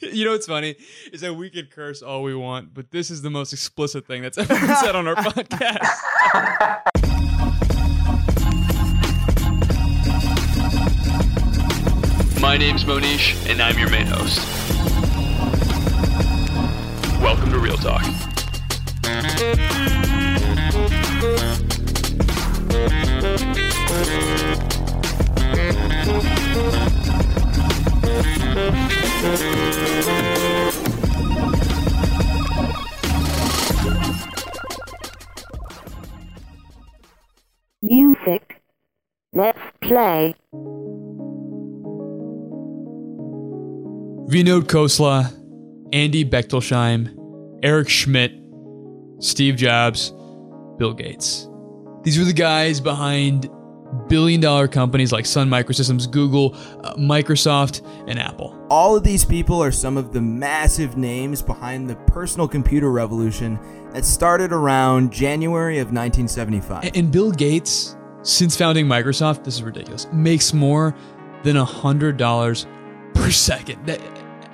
you know what's funny is that we could curse all we want, but this is the most explicit thing that's ever been said on our podcast. My name's Mohnish, and I'm your main host. Welcome to Real Talk. Music. Let's play. Vinod Khosla, Andy Bechtolsheim, Eric Schmidt, Steve Jobs, Bill Gates. These were the guys behind billion dollar companies like Sun Microsystems, Google, uh, Microsoft, and Apple. All of these people are some of the massive names behind the personal computer revolution that started around January of 1975. And Bill Gates, since founding Microsoft, this is ridiculous, makes more than $100 per second. That,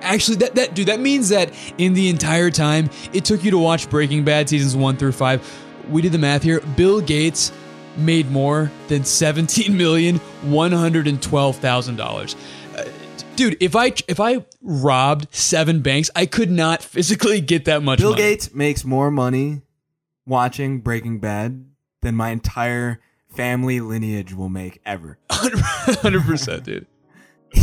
actually, that, that, dude, that means that in the entire time it took you to watch Breaking Bad seasons one through five, we did the math here. Bill Gates made more than seventeen million one hundred and twelve thousand dollars. Uh, dude, if I if I robbed seven banks, I could not physically get that much. Bill money. Gates makes more money watching Breaking Bad than my entire family lineage will make ever. hundred percent, dude.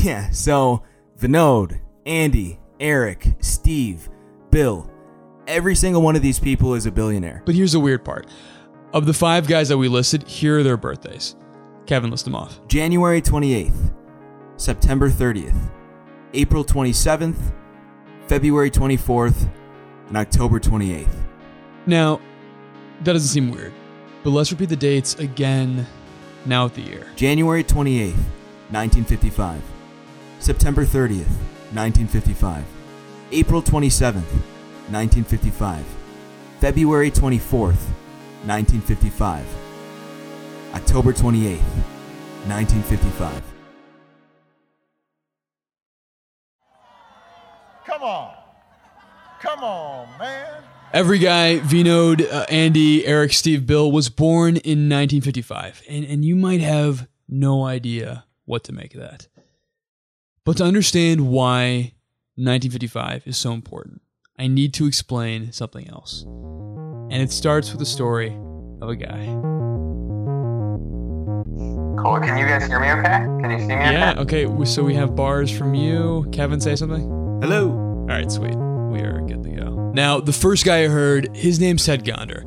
Yeah, so Vinod, Andy, Eric, Steve, Bill, every single one of these people is a billionaire. But here's the weird part. Of the five guys that we listed, here are their birthdays. Kevin, list them off. January 28th, September 30th, April 27th, February 24th, and October 28th. Now, that doesn't seem weird, but let's repeat the dates again now with the year. January 28th, 1955. September 30th, 1955. April 27th, 1955. February 24th, 1955. October 28th, 1955. Come on. Come on, man. Every guy, Vinod, uh, Andy, Eric, Steve, Bill, was born in 1955, and, and you might have no idea what to make of that. But to understand why 1955 is so important, I need to explain something else. And it starts with the story of a guy. Cool. Can you guys hear me okay? Can you see me Yeah, okay? okay, so we have bars from you. Kevin, say something? Hello. All right, sweet. We are good to go. Now, the first guy I heard, his name's Ted Gonder.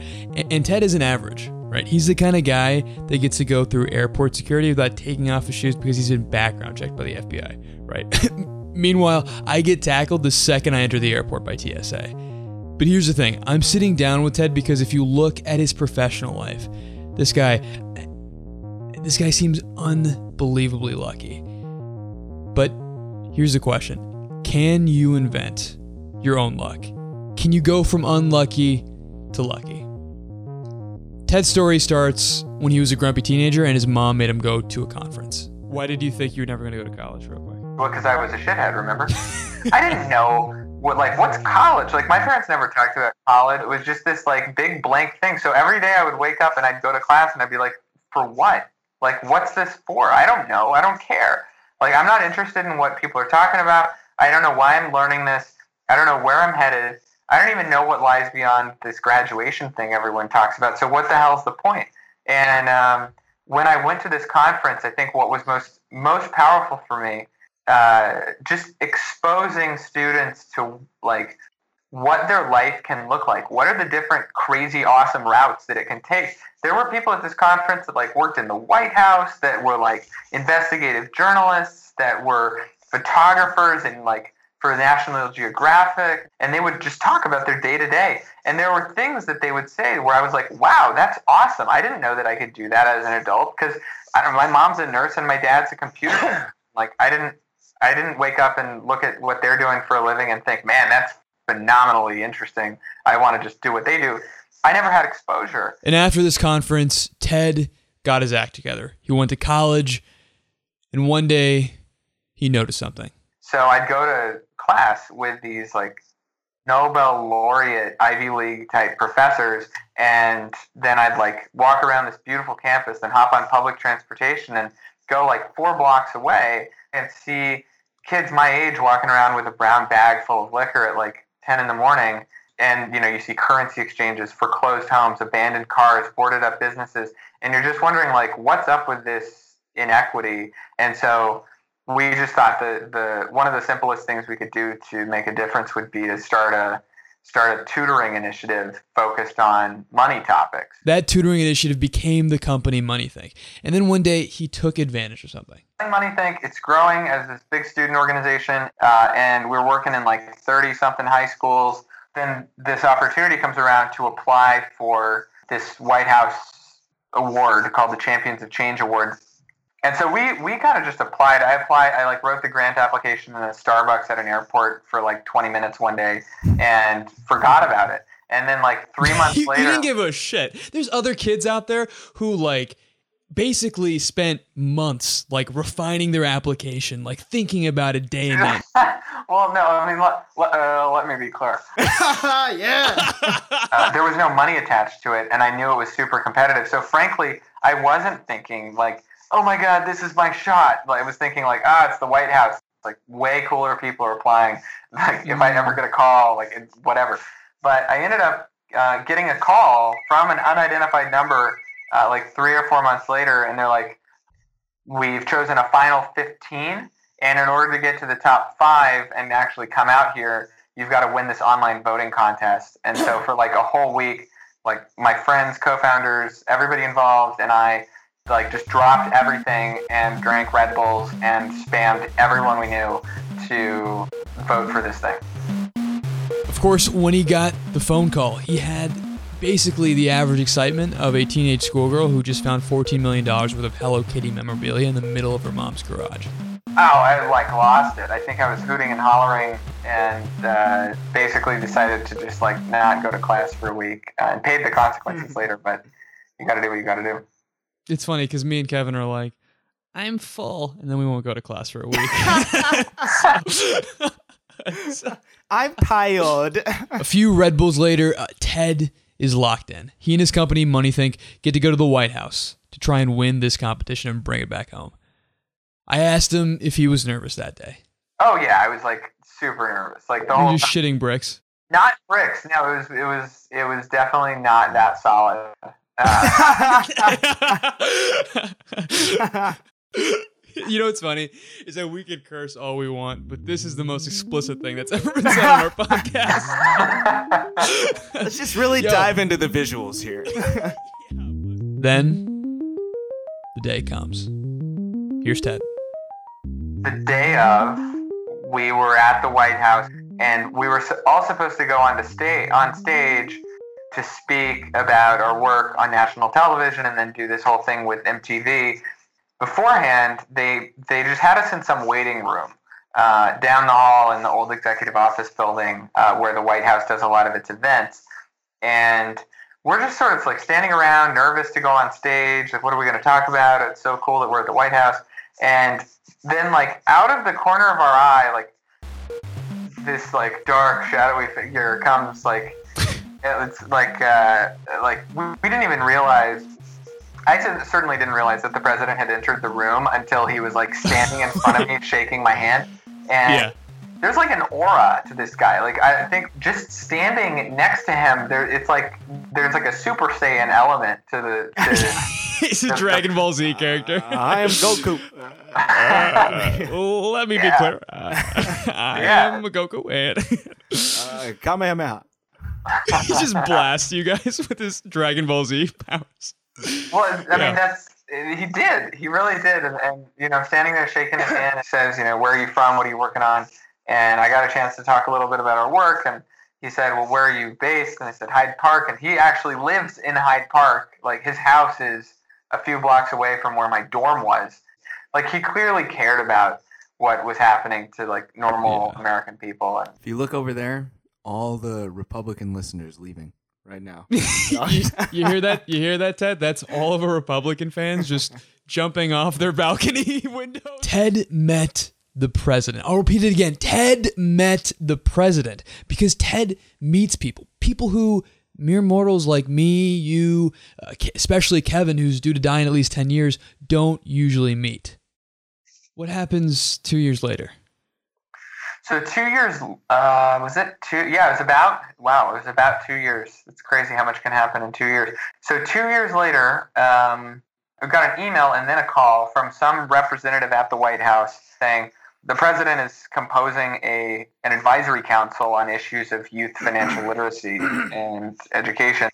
And Ted is an average, right? He's the kind of guy that gets to go through airport security without taking off his shoes because he's been background checked by the FBI, right? Meanwhile, I get tackled the second I enter the airport by TSA. But here's the thing I'm sitting down with Ted because if you look at his professional life, this guy, this guy seems unbelievably lucky. But here's the question Can you invent your own luck? Can you go from unlucky to lucky? Ted's story starts when he was a grumpy teenager and his mom made him go to a conference. Why did you think you were never going to go to college, real quick? Well, because I was a shithead, remember? I didn't know what, like, what's college? Like, my parents never talked about college. It was just this, like, big blank thing. So every day I would wake up and I'd go to class and I'd be like, for what? Like, what's this for? I don't know. I don't care. Like, I'm not interested in what people are talking about. I don't know why I'm learning this. I don't know where I'm headed. I don't even know what lies beyond this graduation thing everyone talks about. So what the hell's the point? And um, when I went to this conference, I think what was most most powerful for me, uh, just exposing students to like what their life can look like. What are the different crazy, awesome routes that it can take? There were people at this conference that like worked in the White House, that were like investigative journalists, that were photographers and like for National Geographic, and they would just talk about their day to day. And there were things that they would say where I was like, "Wow, that's awesome! I didn't know that I could do that as an adult." Because my mom's a nurse and my dad's a computer. like I didn't, I didn't wake up and look at what they're doing for a living and think, "Man, that's phenomenally interesting. I want to just do what they do." I never had exposure. And after this conference, Ted got his act together. He went to college, and one day he noticed something. So I'd go to class with these like Nobel laureate Ivy League type professors, and then I'd like walk around this beautiful campus and hop on public transportation and go like four blocks away and see kids my age walking around with a brown bag full of liquor at like 10 in the morning and you know you see currency exchanges foreclosed homes abandoned cars boarded up businesses and you're just wondering like what's up with this inequity? And so we just thought that the one of the simplest things we could do to make a difference would be to start a start a tutoring initiative focused on money topics. That tutoring initiative became the company MoneyThink. And then one day he took advantage of something. MoneyThink, it's growing as this big student organization, uh, and we're working in like 30 something high schools. Then this opportunity comes around to apply for this White House award called the Champions of Change Award and so we we kind of just applied. I applied. I like wrote the grant application in a Starbucks at an airport for like 20 minutes one day, and forgot about it. And then like three months you, later, you didn't give a shit. There's other kids out there who like basically spent months like refining their application, like thinking about it day and night. well, no, I mean, let, let, uh, let me be clear. yeah. Uh, there was no money attached to it, and I knew it was super competitive. So, frankly, I wasn't thinking like oh my god, this is my shot. Like, I was thinking like, ah, it's the White House. It's like way cooler people are applying. Like if I ever get a call, like it's whatever. But I ended up uh, getting a call from an unidentified number uh, like three or four months later, and they're like, we've chosen a final 15, and in order to get to the top five and actually come out here, you've got to win this online voting contest. And so for like a whole week, like my friends, co-founders, everybody involved, and I like just dropped everything and drank Red Bulls and spammed everyone we knew to vote for this thing. Of course, when he got the phone call, he had basically the average excitement of a teenage schoolgirl who just found $14 million worth of Hello Kitty memorabilia in the middle of her mom's garage. Oh, I like lost it. I think I was hooting and hollering, and uh, basically decided to just like not go to class for a week, uh, and paid the consequences later. But you got to do what you got to do. It's funny because me and Kevin are like, I'm full, and then we won't go to class for a week. so, I'm tired. a few Red Bulls later, uh, Ted is locked in. He and his company, MoneyThink, get to go to the White House to try and win this competition and bring it back home. I asked him if he was nervous that day. Oh yeah, I was like super nervous. Like the You're whole just shitting bricks. not bricks. No, it was it was it was definitely not that solid. You know what's funny is that we can curse all we want, but this is the most explicit thing that's ever been said on our podcast. Let's just really Yo. dive into the visuals here. then the day comes. Here's Ted. the day of, we were at the White House, and we were all supposed to go on to sta- on stage to speak about our work on national television, and then do this whole thing with MTV. Beforehand, they they just had us in some waiting room uh, down the hall in the old executive office building uh, where the White House does a lot of its events, and we're just sort of like standing around, nervous to go on stage. Like, what are we going to talk about? It's so cool that we're at the White House. And then, like, out of the corner of our eye, like, this like dark, shadowy figure comes. Like, it's like, uh, like we, we didn't even realize. I certainly didn't realize that the president had entered the room until he was like standing in front of me, shaking my hand. And Yeah. there's like an aura to this guy. Like I think just standing next to him, there it's like there's like a Super Saiyan element to the. To, He's a Dragon Ball Z character. I am Goku. Uh, let me be clear. Uh, I Yeah. am a Goku, and Uh, Kamehameha. He just blasts you guys with his Dragon Ball Z powers. well, I Yeah. mean that's he did. He really did. And, and you know, standing there shaking his hand, it says, you know, where are you from? What are you working on? And I got a chance to talk a little bit about our work. And he said, well, where are you based? And I said Hyde Park. And he actually lives in Hyde Park. Like his house is a few blocks away from where my dorm was. Like he clearly cared about what was happening to like normal Yeah. American people. And If you look over there, all the Republican listeners leaving right now. you, you hear that? You hear that, Ted? That's all of our Republican fans just jumping off their balcony window. Ted met the president. I'll repeat it again. Ted met the president because Ted meets people, people who mere mortals like me, you, uh, especially Kevin, who's due to die in at least 10 years, don't usually meet. What happens two years later? So two years, uh, was it two? Yeah, it was about, wow, it was about two years. It's crazy how much can happen in two years. So two years later, um, I got an email and then a call from some representative at the White House saying the president is composing a an advisory council on issues of youth financial literacy and education.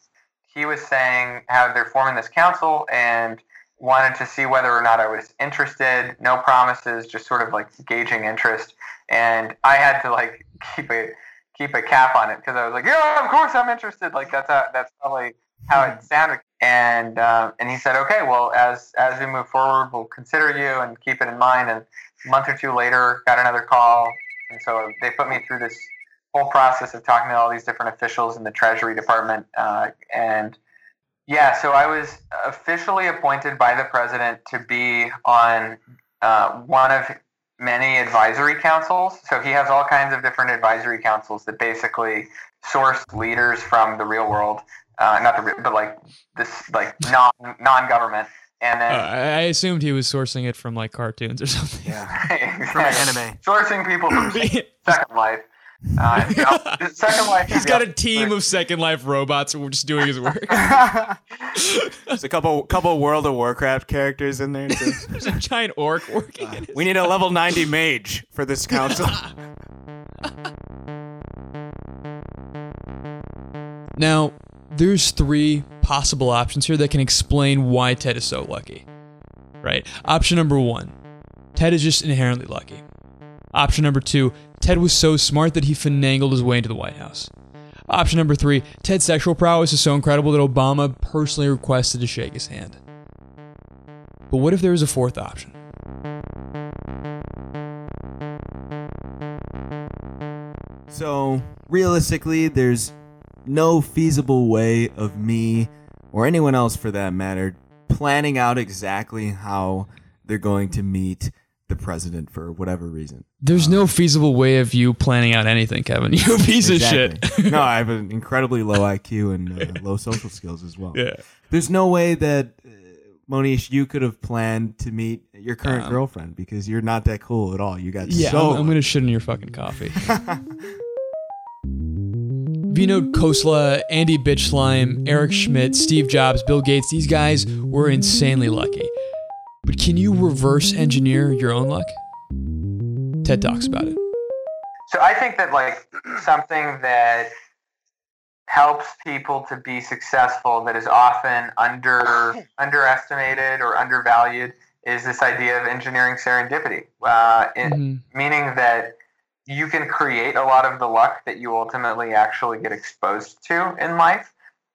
He was saying how they're forming this council and wanted to see whether or not I was interested. No promises, just sort of like gauging interest. And I had to like keep a keep a cap on it because I was like, yeah, of course I'm interested. Like that's how, that's probably how it sounded. And uh, and he said, okay, well as as we move forward, we'll consider you and keep it in mind. And a month or two later, got another call, and so they put me through this whole process of talking to all these different officials in the Treasury Department. Uh, and yeah, so I was officially appointed by the president to be on uh, one of many advisory councils. So he has all kinds of different advisory councils that basically source leaders from the real world, uh, not the real, but like this like non non government, and Uh, then I I assumed he was sourcing it from like cartoons or something. Yeah. From anime. sourcing people from Second Life. Uh, you know, Second Life. He's is got a team of Second Life robots who are just doing his work. There's a couple couple World of Warcraft characters in there too. There's a giant orc working in it. We need a level 90 mage for this council. Now, there's three possible options here that can explain why Ted is so lucky. Right? Option number one Ted is just inherently lucky. Option number two Ted was so smart that he finagled his way into the White House. Option number three Ted's sexual prowess is so incredible that Obama personally requested to shake his hand. But what if there was a fourth option? So, realistically, there's no feasible way of me, or anyone else for that matter, planning out exactly how they're going to meet the president for whatever reason. There's no feasible way of you planning out anything, Kevin. You piece of shit. No, I have an incredibly low IQ and uh, low social skills as well. yeah. There's no way that uh, Mohnish, you could have planned to meet your current Um, girlfriend because you're not that cool at all. You got Yeah, so I'm, I'm gonna shit in your fucking coffee. Vinod Khosla, Andy Bitchslime, Eric Schmidt, Steve Jobs, Bill Gates, these guys were insanely lucky. But can you reverse engineer your own luck? TED talks about it. So I think that like something that helps people to be successful that is often under underestimated or undervalued is this idea of engineering serendipity, uh, in, Mhm. meaning that you can create a lot of the luck that you ultimately actually get exposed to in life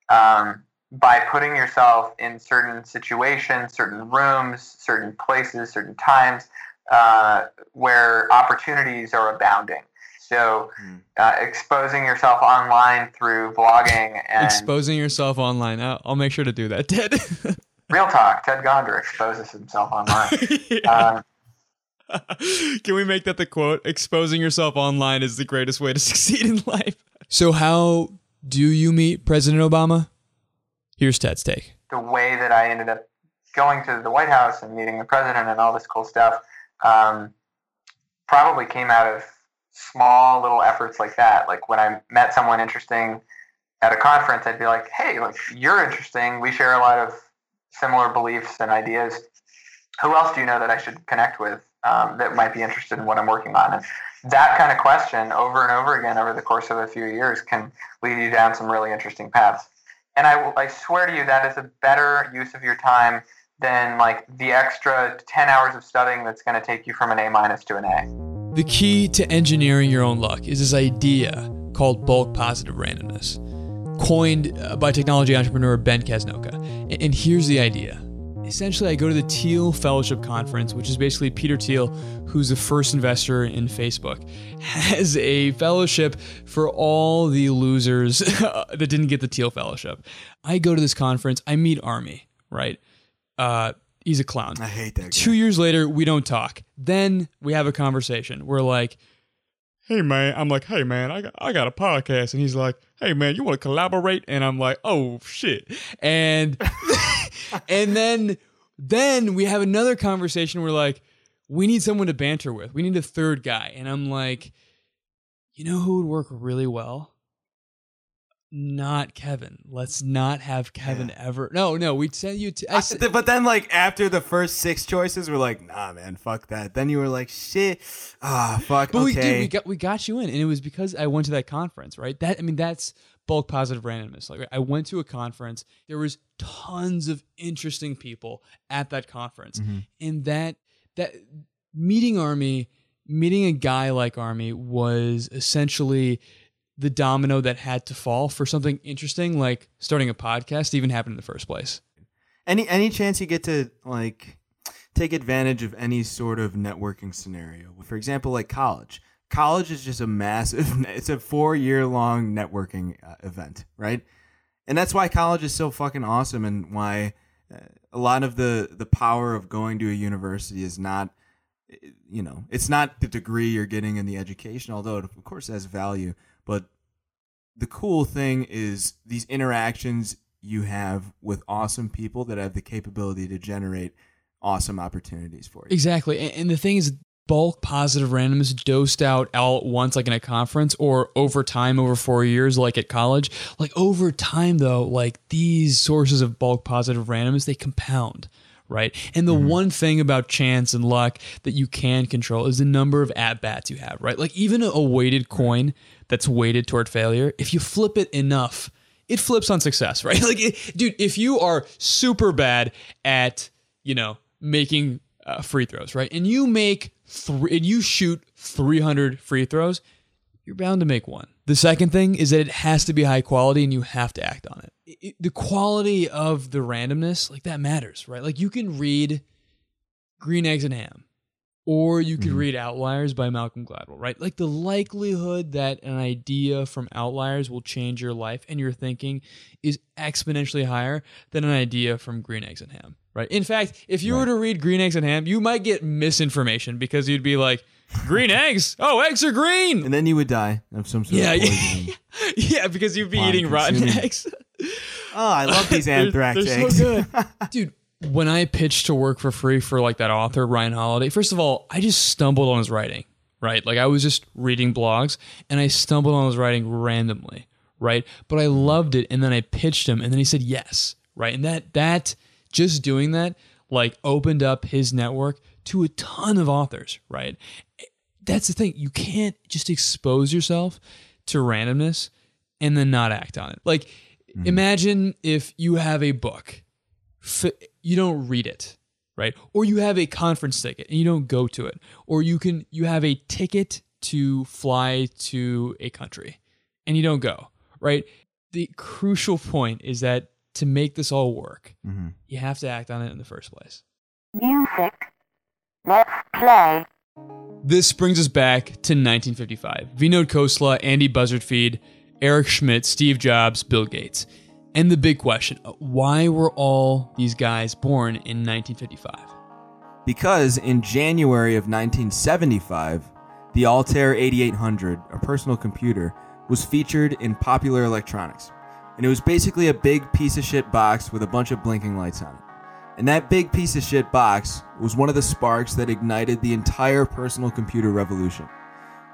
um, by putting yourself in certain situations, certain rooms, certain places, certain times uh, where opportunities are abounding. So, uh, exposing yourself online through vlogging and Exposing yourself online. I'll, I'll make sure to do that, Ted. real talk. Ted Gonder exposes himself online. Yeah. Um, Can we make that the quote? Exposing yourself online is the greatest way to succeed in life. So, how do you meet President Obama? Here's Ted's take. the way that I ended up going to the White House and meeting the president and all this cool stuff um, probably came out of small little efforts like that. Like when I met someone interesting at a conference, I'd be like, "Hey, like you're interesting. We share a lot of similar beliefs and ideas. Who else do you know that I should connect with um, that might be interested in what I'm working on?" And that kind of question over and over again over the course of a few years can lead you down some really interesting paths. And I, will- I swear to you, that is a better use of your time than like the extra 10 hours of studying that's going to take you from an A minus to an A. The key to engineering your own luck is this idea called bulk positive randomness, coined uh, by technology entrepreneur Ben Casnocha. And- And here's the idea. Essentially, I go to the Thiel Fellowship Conference, which is basically Peter Thiel, who's the first investor in Facebook, has a fellowship for all the losers that didn't get the Thiel Fellowship. I go to this conference, I meet Army, right? Uh, He's a clown. I hate that. Guy. Two years later, we don't talk. Then we have a conversation. We're like, "Hey man," I'm like, "Hey man, I got, I got a podcast," and he's like, "Hey man, you want to collaborate?" And I'm like, "Oh shit!" And and then then we have another conversation. We're like, "We need someone to banter with. We need a third guy." And I'm like, "You know who would work really well?" Not Kevin. Let's not have Kevin ever. No, no. We'd send you to. I, s- But then, like after the first six choices, we're like, nah, man, fuck that. Then you were like, shit, ah, fuck. But okay. we did. We got we got you in, and it was because I went to that conference, right? That I mean, that's bulk positive randomness. Like I went to a conference. There was tons of interesting people at that conference, Mm-hmm. and that that meeting Army, meeting a guy like Army was essentially the domino that had to fall for something interesting like starting a podcast even happen in the first place. any any chance you get to like take advantage of any sort of networking scenario for example like college college is just a massive it's a four year long networking uh, event right and that's why college is so fucking awesome and why uh, a lot of the the power of going to a university is not uh, you know it's not the degree you're getting in the education although it of course has value but the cool thing is these interactions you have with awesome people that have the capability to generate awesome opportunities for you. Exactly. And, and the thing is, bulk positive randomness dosed out all at once, like in a conference, or over time, over four years, like at college. Like over time, though, like these sources of bulk positive randomness, they compound. Right. And the mm-hmm. one thing about chance and luck that you can control is the number of at bats you have. Right. Like even a, a weighted coin that's weighted toward failure, if you flip it enough, it flips on success. Right. Like, it, dude, if you are super bad at, you know, making uh, free throws, right? And you make three, and you shoot 300 free throws, you're bound to make one. The second thing is that it has to be high quality and you have to act on it. It- it- the quality of the randomness, like that matters, right? Like you can read Green Eggs and Ham, or you could read Outliers by Malcolm Gladwell, right? Like the likelihood that an idea from Outliers will change your life and your thinking is exponentially higher than an idea from Green Eggs and Ham, right? In fact, if you were to read Green Eggs and Ham, you might get misinformation because you'd be like, Green eggs? Oh, eggs are green. And then you would die of some sort Yeah, of yeah. yeah, because you'd be eating rotten eggs. oh, I love these They're- they're eggs. so good. Dude, when I pitched to work for free for like that author, Ryan Holiday, first of all, I just stumbled on his writing, right? Like I was just reading blogs and I stumbled on his writing randomly, right? But I loved it and then I pitched him and then he said yes, right? And that that just doing that like opened up his network to a ton of authors, right? That's the thing. You can't just expose yourself to randomness and then not act on it. Like mm-hmm. imagine if you have a book f- you don't read it right or you have a conference ticket and you don't go to it or you can you have a ticket to fly to a country and you don't go right the crucial point is that to make this all work Mhm. you have to act on it in the first place Music. Let's play. This brings us back to 1955. Vinod Khosla, Andy Buzzardfeed, Eric Schmidt, Steve Jobs, Bill Gates. And the big question uh, why were all these guys born in 1955? Because in January of 1975, the Altair 8800, a personal computer, was featured in Popular Electronics. And it was basically a big piece of shit box with a bunch of blinking lights on it. And that big piece of shit box was one of the sparks that ignited the entire personal computer revolution.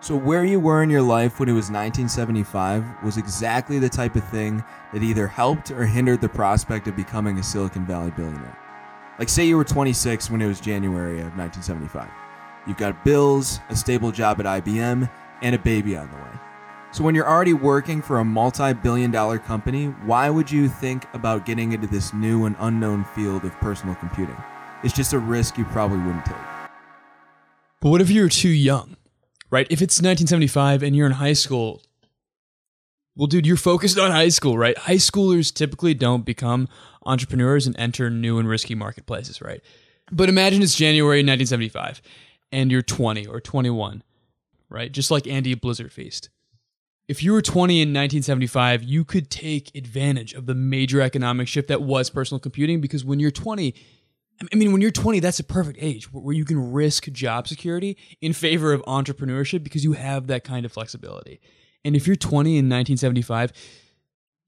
So, where you were in your life when it was 1975 was exactly the type of thing that either helped or hindered the prospect of becoming a Silicon Valley billionaire. Like, say you were 26 when it was January of 1975. You've got bills, a stable job at IBM, and a baby on the way. So, when you're already working for a multi billion dollar company, why would you think about getting into this new and unknown field of personal computing? It's just a risk you probably wouldn't take. But what if you're too young, right? If it's 1975 and you're in high school, well, dude, you're focused on high school, right? High schoolers typically don't become entrepreneurs and enter new and risky marketplaces, right? But imagine it's January 1975 and you're 20 or 21, right? Just like Andy Blizzard Feast. If you were 20 in 1975, you could take advantage of the major economic shift that was personal computing because when you're 20, I mean, when you're 20, that's a perfect age where you can risk job security in favor of entrepreneurship because you have that kind of flexibility. And if you're 20 in 1975,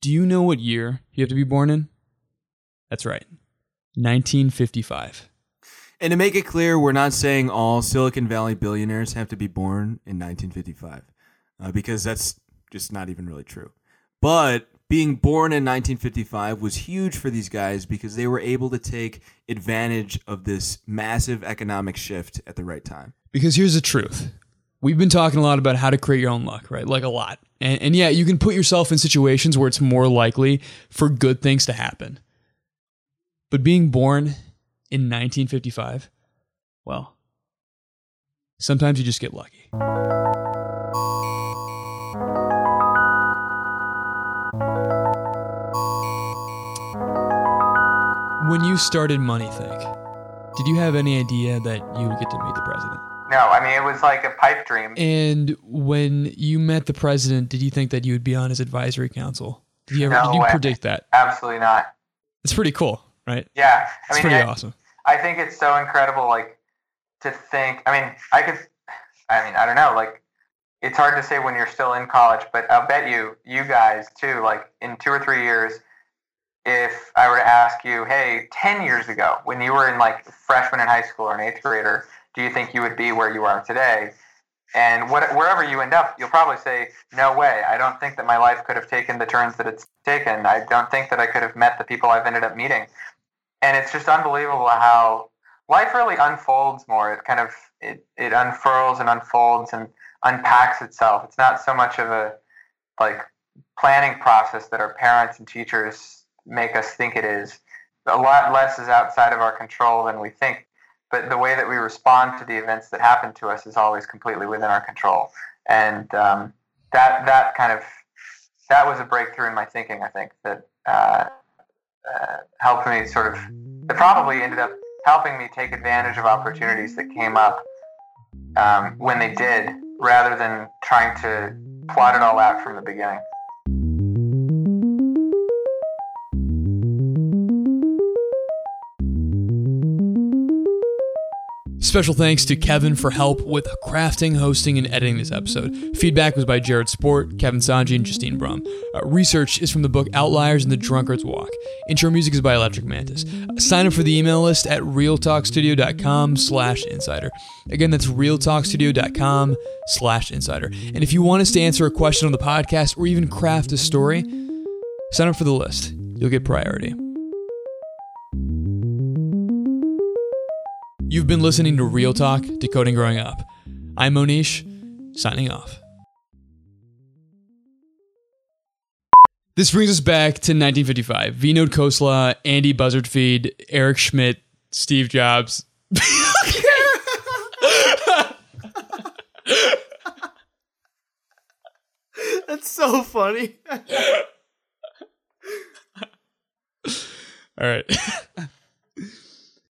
do you know what year you have to be born in? That's right, 1955. And to make it clear, we're not saying all Silicon Valley billionaires have to be born in 1955, uh, because that's just not even really true. But being born in 1955 was huge for these guys because they were able to take advantage of this massive economic shift at the right time. Because here's the truth. We've been talking a lot about how to create your own luck, right? Like a lot. And, and yeah, you can put yourself in situations where it's more likely for good things to happen. But being born in 1955, well, sometimes you just get lucky. When you started MoneyThink, did you have any idea that you would get to meet the president? No, I mean it was like a pipe dream. And when you met the president, did you think that you would be on his advisory council? Did you ever No did you way. predict that? Absolutely not. It's pretty cool, right? Yeah, I It's mean, pretty I, awesome. I think it's so incredible, like to think. I mean, I could. I mean, I don't know. Like, it's hard to say when you're still in college, but I'll bet you, you guys too. Like in two or three years, if I were to ask you, hey, ten years ago, when you were in like freshman in high school or an eighth grader, do you think you would be where you are today? And what, wherever you end up, you'll probably say, no way. I don't think that my life could have taken the turns that it's taken. I don't think that I could have met the people I've ended up meeting. And it's just unbelievable how life really unfolds more. It kind of it, it unfurls and unfolds and unpacks itself. It's not so much of a like planning process that our parents and teachers make us think it is. A lot less is outside of our control than we think. But the way that we respond to the events that happen to us is always completely within our control. And um, that that kind of that was a breakthrough in my thinking. I think that uh, uh, helped me sort of. Probably ended up helping me take advantage of opportunities that came up um, when they did, rather than trying to plot it all out from the beginning. Special thanks to Kevin for help with crafting, hosting, and editing this episode. Feedback was by Jarrod Sport, Kevin Sanji, and Justine Brumm. Uh, research is from the book Outliers and the Drunkard's Walk. Intro music is by Electric Mantis. Uh, sign up for the email list at realtalkstudio.com slash insider. Again, that's realtalkstudio.com slash insider. And if you want us to answer a question on the podcast or even craft a story, sign up for the list. You'll get priority. You've been listening to Real Talk, Decoding Growing Up. I'm Mohnish, signing off. This brings us back to 1955. Vinod Khosla, Andy Buzzardfeed, Eric Schmidt, Steve Jobs. That's so funny. All right.